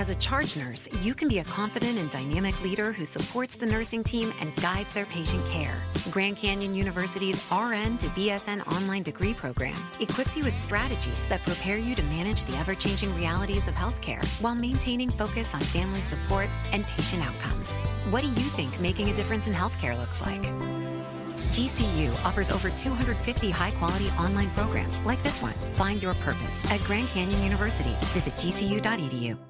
As a charge nurse, you can be a confident and dynamic leader who supports the nursing team and guides their patient care. Grand Canyon University's RN to BSN online degree program equips you with strategies that prepare you to manage the ever changing realities of healthcare while maintaining focus on family support and patient outcomes. What do you think making a difference in healthcare looks like? GCU offers over 250 high quality online programs like this one. Find your purpose at Grand Canyon University. Visit gcu.edu.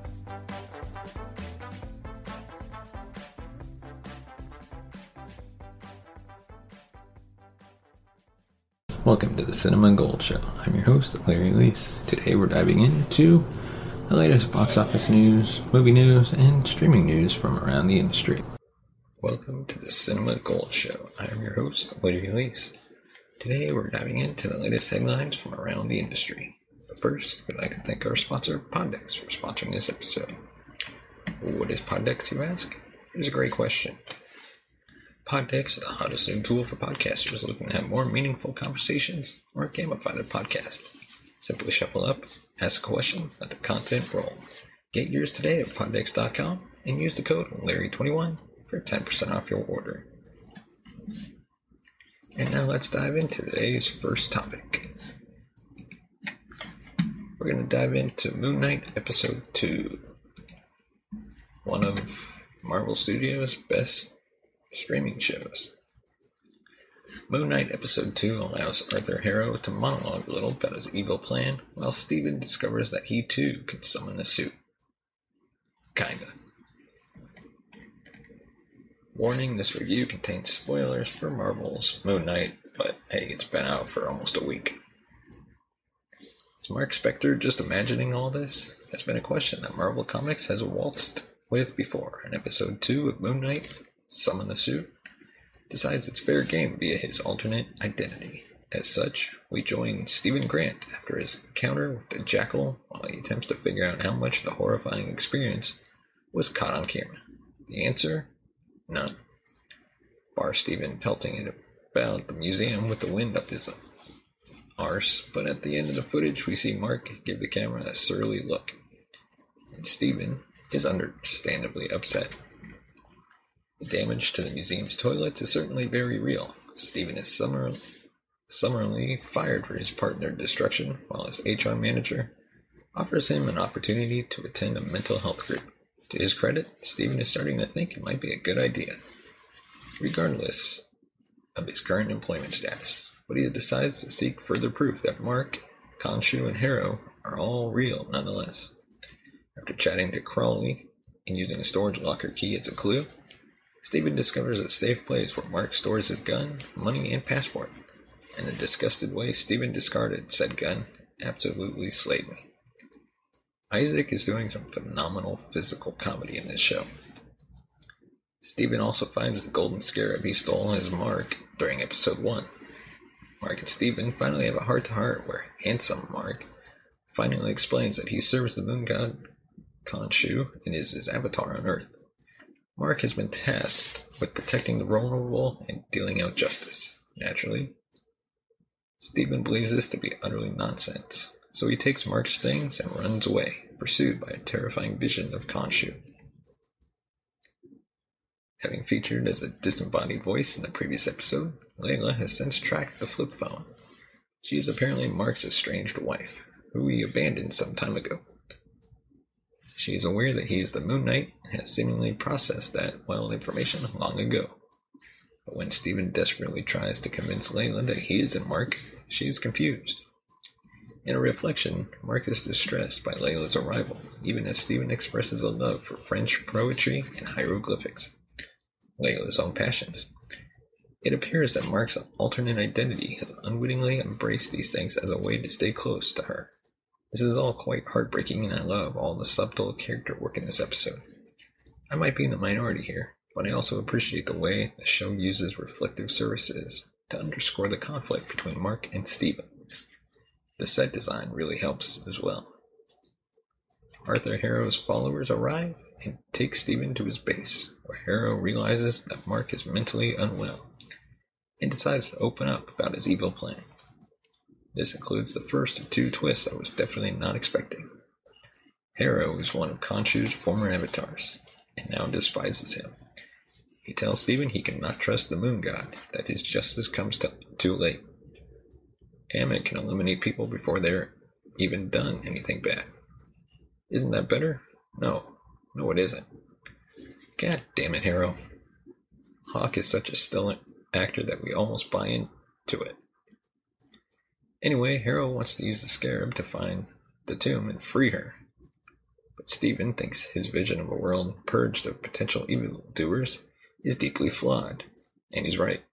Welcome to the Cinema Gold Show. I'm your host, Larry Leese. Today we're diving into the latest box office news, movie news, and streaming news from around the industry. Welcome to the Cinema Gold Show. I am your host, Larry Leese. Today we're diving into the latest headlines from around the industry. First, we'd like to thank our sponsor, Poddex, for sponsoring this episode. What is Poddex, you ask? It is a great question. Poddex the hottest new tool for podcasters looking to have more meaningful conversations or gamify their podcast. Simply shuffle up, ask a question, let the content roll. Get yours today at poddex.com and use the code Larry21 for 10% off your order. And now let's dive into today's first topic. We're going to dive into Moon Knight Episode 2, one of Marvel Studios' best streaming shows. Moon Knight Episode 2 allows Arthur Harrow to monologue a little about his evil plan, while Steven discovers that he too can summon the suit. Kinda. Warning this review contains spoilers for Marvel's Moon Knight, but hey, it's been out for almost a week. Is Mark Spector just imagining all this? That's been a question that Marvel Comics has waltzed with before. In episode 2 of Moon Knight, Summon the Suit decides it's fair game via his alternate identity. As such, we join Stephen Grant after his encounter with the Jackal while he attempts to figure out how much of the horrifying experience was caught on camera. The answer? None. Bar Stephen pelting it about the museum with the wind up his arse, but at the end of the footage we see Mark give the camera a surly look. And Stephen is understandably upset. The damage to the museum's toilets is certainly very real. Stephen is summer, summarily fired for his partner destruction, while his HR manager offers him an opportunity to attend a mental health group. To his credit, Stephen is starting to think it might be a good idea, regardless of his current employment status. But he decides to seek further proof that Mark, Khonshu, and Harrow are all real nonetheless. After chatting to Crawley and using a storage locker key as a clue, Stephen discovers a safe place where Mark stores his gun, money, and passport. In a disgusted way, Stephen discarded said gun absolutely slayed me. Isaac is doing some phenomenal physical comedy in this show. Stephen also finds the golden scarab he stole as Mark during episode 1. Mark and Stephen finally have a heart to heart where handsome Mark finally explains that he serves the moon god Khonshu and is his avatar on Earth. Mark has been tasked with protecting the vulnerable and dealing out justice. Naturally, Stephen believes this to be utterly nonsense, so he takes Mark's things and runs away, pursued by a terrifying vision of Khonshu. Having featured as a disembodied voice in the previous episode, Layla has since tracked the flip phone. She is apparently Mark's estranged wife, who he abandoned some time ago. She is aware that he is the Moon Knight has seemingly processed that wild information long ago. But when Stephen desperately tries to convince Layla that he isn't Mark, she is confused. In a reflection, Mark is distressed by Layla's arrival, even as Stephen expresses a love for French poetry and hieroglyphics. Layla's own passions. It appears that Mark's alternate identity has unwittingly embraced these things as a way to stay close to her. This is all quite heartbreaking, and I love all the subtle character work in this episode. I might be in the minority here, but I also appreciate the way the show uses reflective surfaces to underscore the conflict between Mark and Steven. The set design really helps as well. Arthur Harrow's followers arrive and take Steven to his base, where Harrow realizes that Mark is mentally unwell and decides to open up about his evil plan. This includes the first of two twists I was definitely not expecting. Harrow is one of Khonshu's former avatars, and now despises him. He tells Stephen he cannot trust the moon god, that his justice comes to, too late. Ammit can eliminate people before they're even done anything bad. Isn't that better? No. No, it isn't. God damn it, Harrow. Hawke is such a stellar actor that we almost buy into it. Anyway, Harrow wants to use the scarab to find the tomb and free her. But Steven thinks his vision of a world purged of potential evildoers is deeply flawed. And he's right.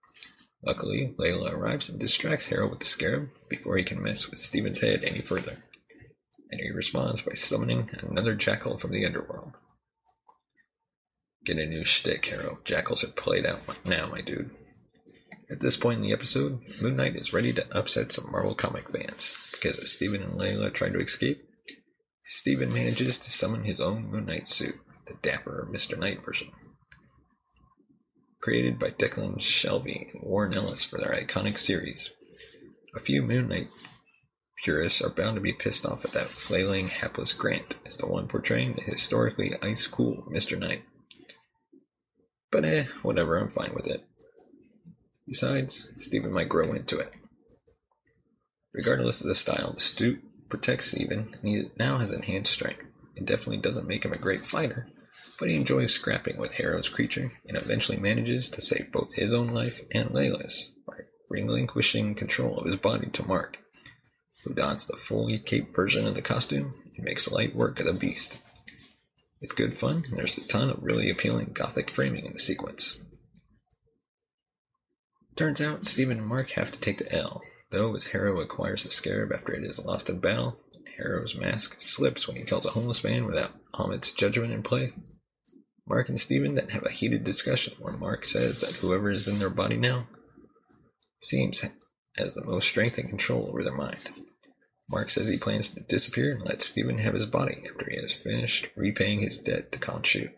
Luckily, Layla arrives and distracts Harrow with the scarab before he can mess with Stephen's head any further. And he responds by summoning another jackal from the underworld. Get a new shtick, Harrow. Jackals are played out now, my dude. At this point in the episode, Moon Knight is ready to upset some Marvel comic fans, because as and Layla try to escape, Steven manages to summon his own Moon Knight suit, the dapper Mr. Knight version. Created by Declan Shalvey and Warren Ellis for their iconic series, a few Moon Knight purists are bound to be pissed off at that flailing, hapless Grant as the one portraying the historically ice cool Mr. Knight. But eh, whatever, I'm fine with it. Besides, Steven might grow into it. Regardless of the style, the suit protects Steven, and he now has enhanced strength. It definitely doesn't make him a great fighter, but he enjoys scrapping with Harrow's creature and eventually manages to save both his own life and Layla's by relinquishing control of his body to Mark, who dons the fully caped version of the costume and makes light work of the beast. It's good fun, and there's a ton of really appealing gothic framing in the sequence. Turns out Steven and Mark have to take the L, though as Harrow acquires the scarab after it is lost in battle, Harrow's mask slips when he kills a homeless man without Ammit's judgment in play. Mark and Steven then have a heated discussion where Mark says that whoever is in their body now seems has the most strength and control over their mind. Mark says he plans to disappear and let Steven have his body after he has finished repaying his debt to Khonshu.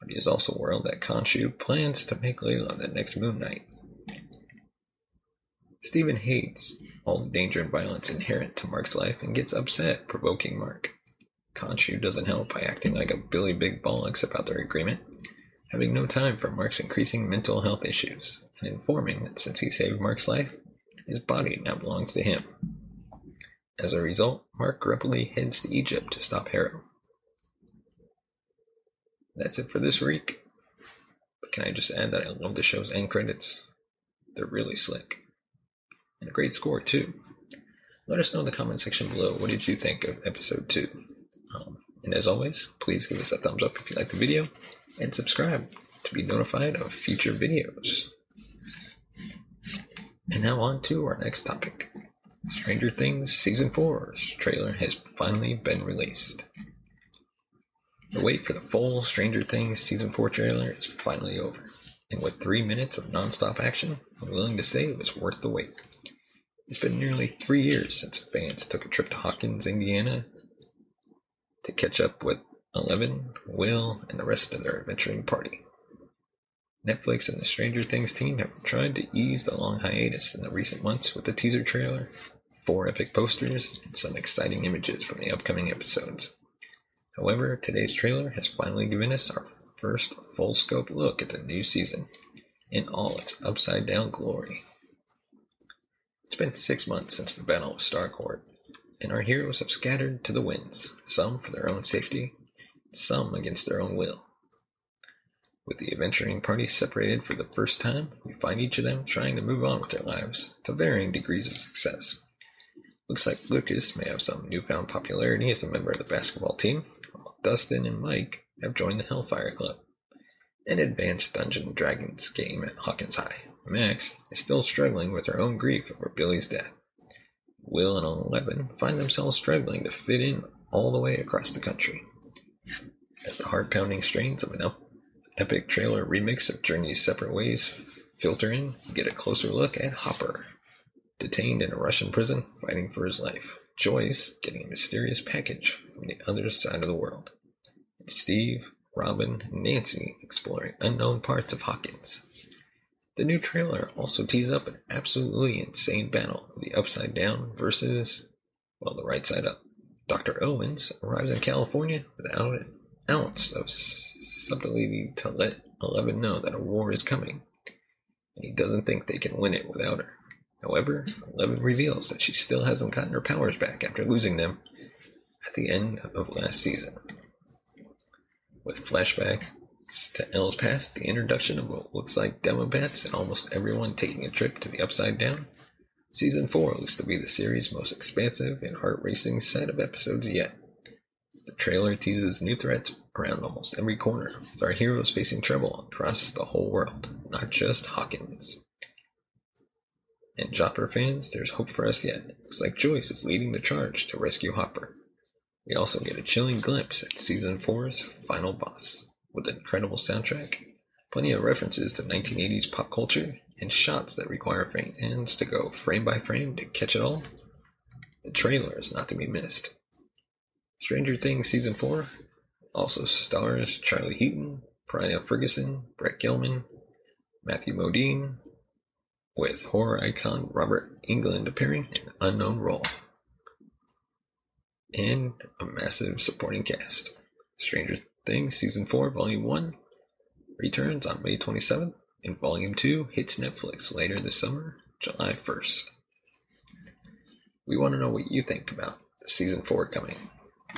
But he is also worried that Khonshu plans to make Layla the next Moon Knight. Steven hates all the danger and violence inherent to Mark's life and gets upset, provoking Mark. Khonshu doesn't help by acting like a Billy Big Bollocks about their agreement, having no time for Mark's increasing mental health issues, and informing that since he saved Mark's life, his body now belongs to him. As a result, Mark grumpily heads to Egypt to stop Harrow. That's it for this week. But can I just add that I love the show's end credits? They're really slick and a great score too. Let us know in the comment section below what did you think of episode 2. Um, and as always, please give us a thumbs up if you like the video, and subscribe to be notified of future videos. And now on to our next topic. Stranger Things Season 4's trailer has finally been released. The wait for the full Stranger Things season 4 trailer is finally over. And with three minutes of non-stop action, I'm willing to say it was worth the wait. It's been nearly three years since fans took a trip to Hawkins, Indiana to catch up with Eleven, Will, and the rest of their adventuring party. Netflix and the Stranger Things team have tried to ease the long hiatus in the recent months with a teaser trailer, four epic posters, and some exciting images from the upcoming episodes. However, today's trailer has finally given us our first full scope look at the new season in all its upside down glory. It's been six months since the battle with Starcourt, and our heroes have scattered to the winds, some for their own safety, some against their own will. With the adventuring party separated for the first time, we find each of them trying to move on with their lives to varying degrees of success. Looks like Lucas may have some newfound popularity as a member of the basketball team, while Dustin and Mike have joined the Hellfire Club, an advanced Dungeons and Dragons game at Hawkins High. Max is still struggling with her own grief over Billy's death. Will and Eleven find themselves struggling to fit in all the way across the country. As the heart pounding strains of an epic trailer remix of Journey's Separate Ways filter in, get a closer look at Hopper, detained in a Russian prison fighting for his life. Joyce getting a mysterious package from the other side of the world. And Steve, Robin, and Nancy exploring unknown parts of Hawkins. The new trailer also tees up an absolutely insane battle of the Upside Down versus, well, the right side up. Dr. Owens arrives in California without an ounce of subtlety to let Eleven know that a war is coming, and he doesn't think they can win it without her. However, Eleven reveals that she still hasn't gotten her powers back after losing them at the end of last season. With flashbacks to Elle's past, the introduction of what looks like demo Demobats, and almost everyone taking a trip to the Upside Down, Season 4 looks to be the series' most expansive and heart racing set of episodes yet. The trailer teases new threats around almost every corner, with our heroes facing trouble across the whole world, not just Hawkins. And Hopper fans, there's hope for us yet. Looks like Joyce is leading the charge to rescue Hopper. We also get a chilling glimpse at Season 4's final boss, with an incredible soundtrack, plenty of references to 1980s pop culture, and shots that require fans to go frame by frame to catch it all. The trailer is not to be missed. Stranger Things Season 4 also stars Charlie Heaton, Priah Ferguson, Brett Gelman, Matthew Modine, with horror icon Robert Englund appearing in an unknown role. And a massive supporting cast. Stranger Things Season 4, Volume 1 returns on May 27th, and Volume 2 hits Netflix later this summer, July 1st. We want to know what you think about Season 4 coming.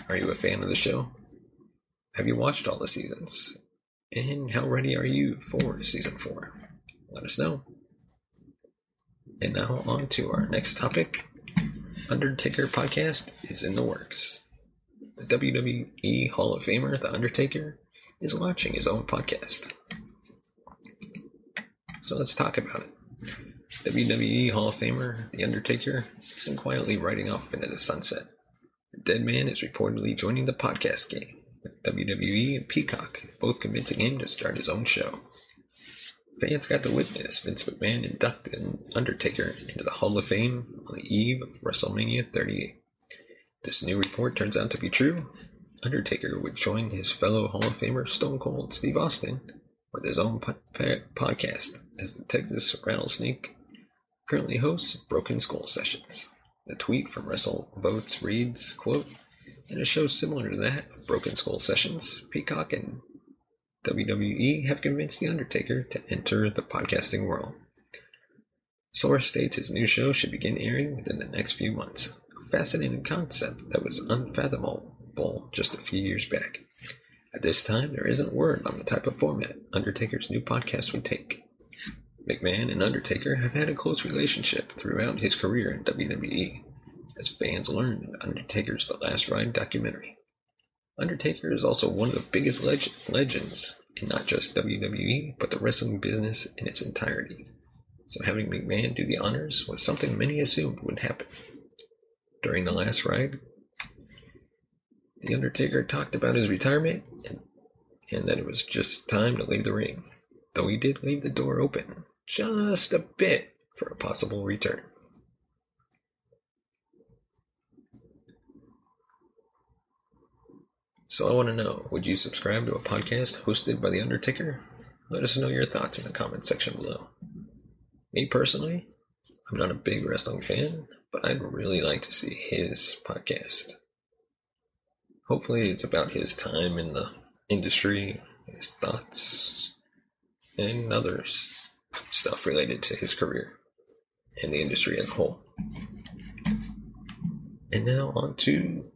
Are you a fan of the show? Have you watched all the seasons? And how ready are you for Season 4? Let us know. And now on to our next topic. Undertaker podcast is in the works. The WWE Hall of Famer, The Undertaker, is launching his own podcast. So let's talk about it. WWE Hall of Famer, The Undertaker, isn't quietly riding off into the sunset. The dead man is reportedly joining the podcast game, with WWE and Peacock both convincing him to start his own show. Fans got to witness Vince McMahon induct the Undertaker into the Hall of Fame on the eve of WrestleMania 38. This new report turns out to be true. Undertaker would join his fellow Hall of Famer Stone Cold Steve Austin with his own po- po- podcast as the Texas Rattlesnake currently hosts Broken Skull Sessions. The tweet from WrestleVotes reads, quote, in a show similar to that of Broken Skull Sessions, Peacock and WWE have convinced The Undertaker to enter the podcasting world. Source states his new show should begin airing within the next few months. A fascinating concept that was unfathomable just a few years back. At this time, there isn't word on the type of format Undertaker's new podcast would take. McMahon and Undertaker have had a close relationship throughout his career in WWE, as fans learned in Undertaker's The Last Ride documentary. Undertaker is also one of the biggest leg- legends in not just WWE, but the wrestling business in its entirety. So having McMahon do the honors was something many assumed would happen. During the last ride, The Undertaker talked about his retirement and and that it was just time to leave the ring, though he did leave the door open just a bit for a possible return. So I want to know would you subscribe to a podcast hosted by The Undertaker? Let us know your thoughts in the comments section below. Me personally, I'm not a big wrestling fan, but I'd really like to see his podcast. Hopefully, it's about his time in the industry, his thoughts, and others stuff related to his career and the industry as a whole. And now on to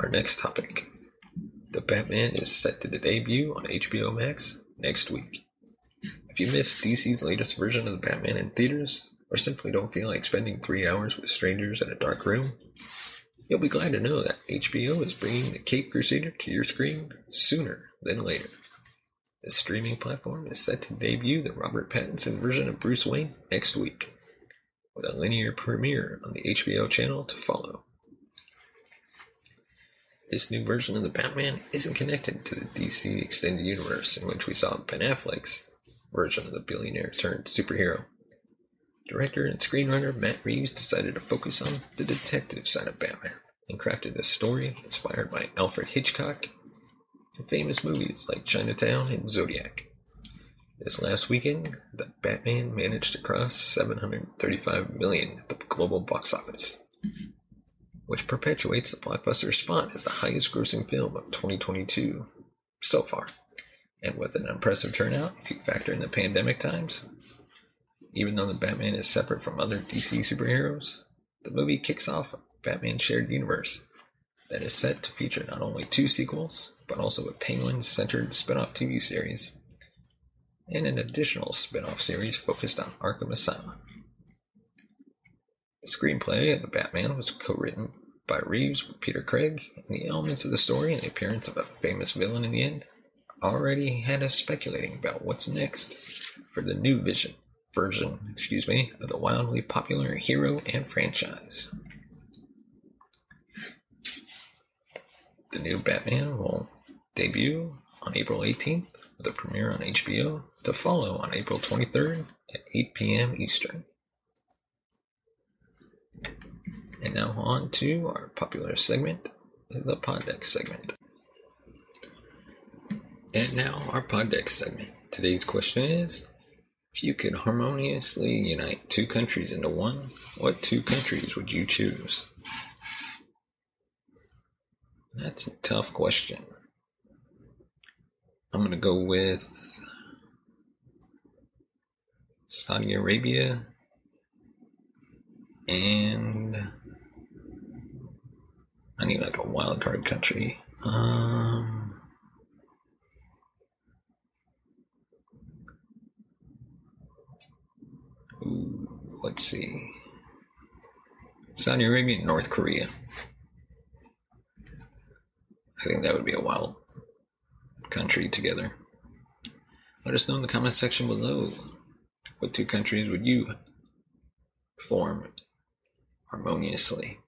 our next topic. The Batman is set to debut on HBO Max next week. If you missed DC's latest version of the Batman in theaters, or simply don't feel like spending three hours with strangers in a dark room, you'll be glad to know that HBO is bringing the Cape Crusader to your screen sooner than later. The streaming platform is set to debut the Robert Pattinson version of Bruce Wayne next week, with a linear premiere on the HBO channel to follow. This new version of the Batman isn't connected to the DC Extended Universe in which we saw Ben Affleck's version of the billionaire turned superhero. Director and screenwriter Matt Reeves decided to focus on the detective side of Batman and crafted a story inspired by Alfred Hitchcock and famous movies like Chinatown and Zodiac. This last weekend, the Batman managed to cross 735 million at the global box office, which perpetuates the blockbuster spot as the highest grossing film of 2022 so far. And with an impressive turnout, if you factor in the pandemic times, even though the Batman is separate from other DC superheroes, the movie kicks off a Batman shared universe that is set to feature not only two sequels, but also a Penguin centered spin off TV series and an additional spin off series focused on Arkham Asylum. The screenplay of The Batman was co written by Reeves with Peter Craig, and the elements of the story and the appearance of a famous villain in the end already had us speculating about what's next for the new vision version, excuse me, of the wildly popular hero and franchise. The new Batman will debut on April 18th with a premiere on HBO to follow on April 23rd at 8 p.m. Eastern. And now on to our popular segment, the Poddex segment. And now our Poddex segment. Today's question is if you could harmoniously unite two countries into one, what two countries would you choose? That's a tough question. I'm going to go with Saudi Arabia and I need like a wild card country. Um, ooh, let's see. Saudi Arabia North Korea. I think that would be a wild country together. Let us know in the comment section below. What two countries would you form harmoniously?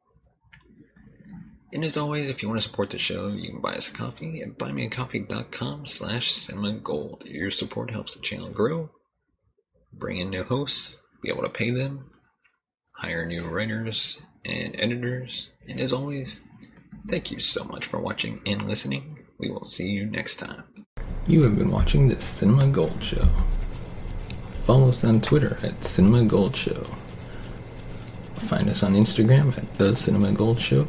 And as always, if you want to support the show, you can buy us a coffee at buymeacoffee.com slash cinemagold. Your support helps the channel grow, bring in new hosts, be able to pay them, hire new writers and editors, and as always, thank you so much for watching and listening. We will see you next time. You have been watching the Cinema Gold Show. Follow us on Twitter at Cinema Gold Show. Find us on Instagram at The Cinema Gold Show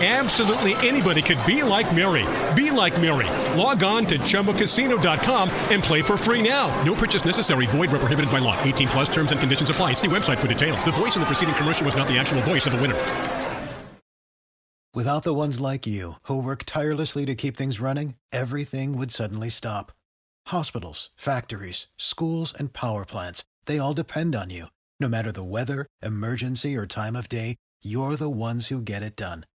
Absolutely anybody could be like Mary. Be like Mary. Log on to ChumbaCasino.com and play for free now. No purchase necessary. Void where prohibited by law. 18 plus terms and conditions apply. See website for details. The voice in the preceding commercial was not the actual voice of the winner. Without the ones like you, who work tirelessly to keep things running, everything would suddenly stop. Hospitals, factories, schools, and power plants, they all depend on you. No matter the weather, emergency, or time of day, you're the ones who get it done.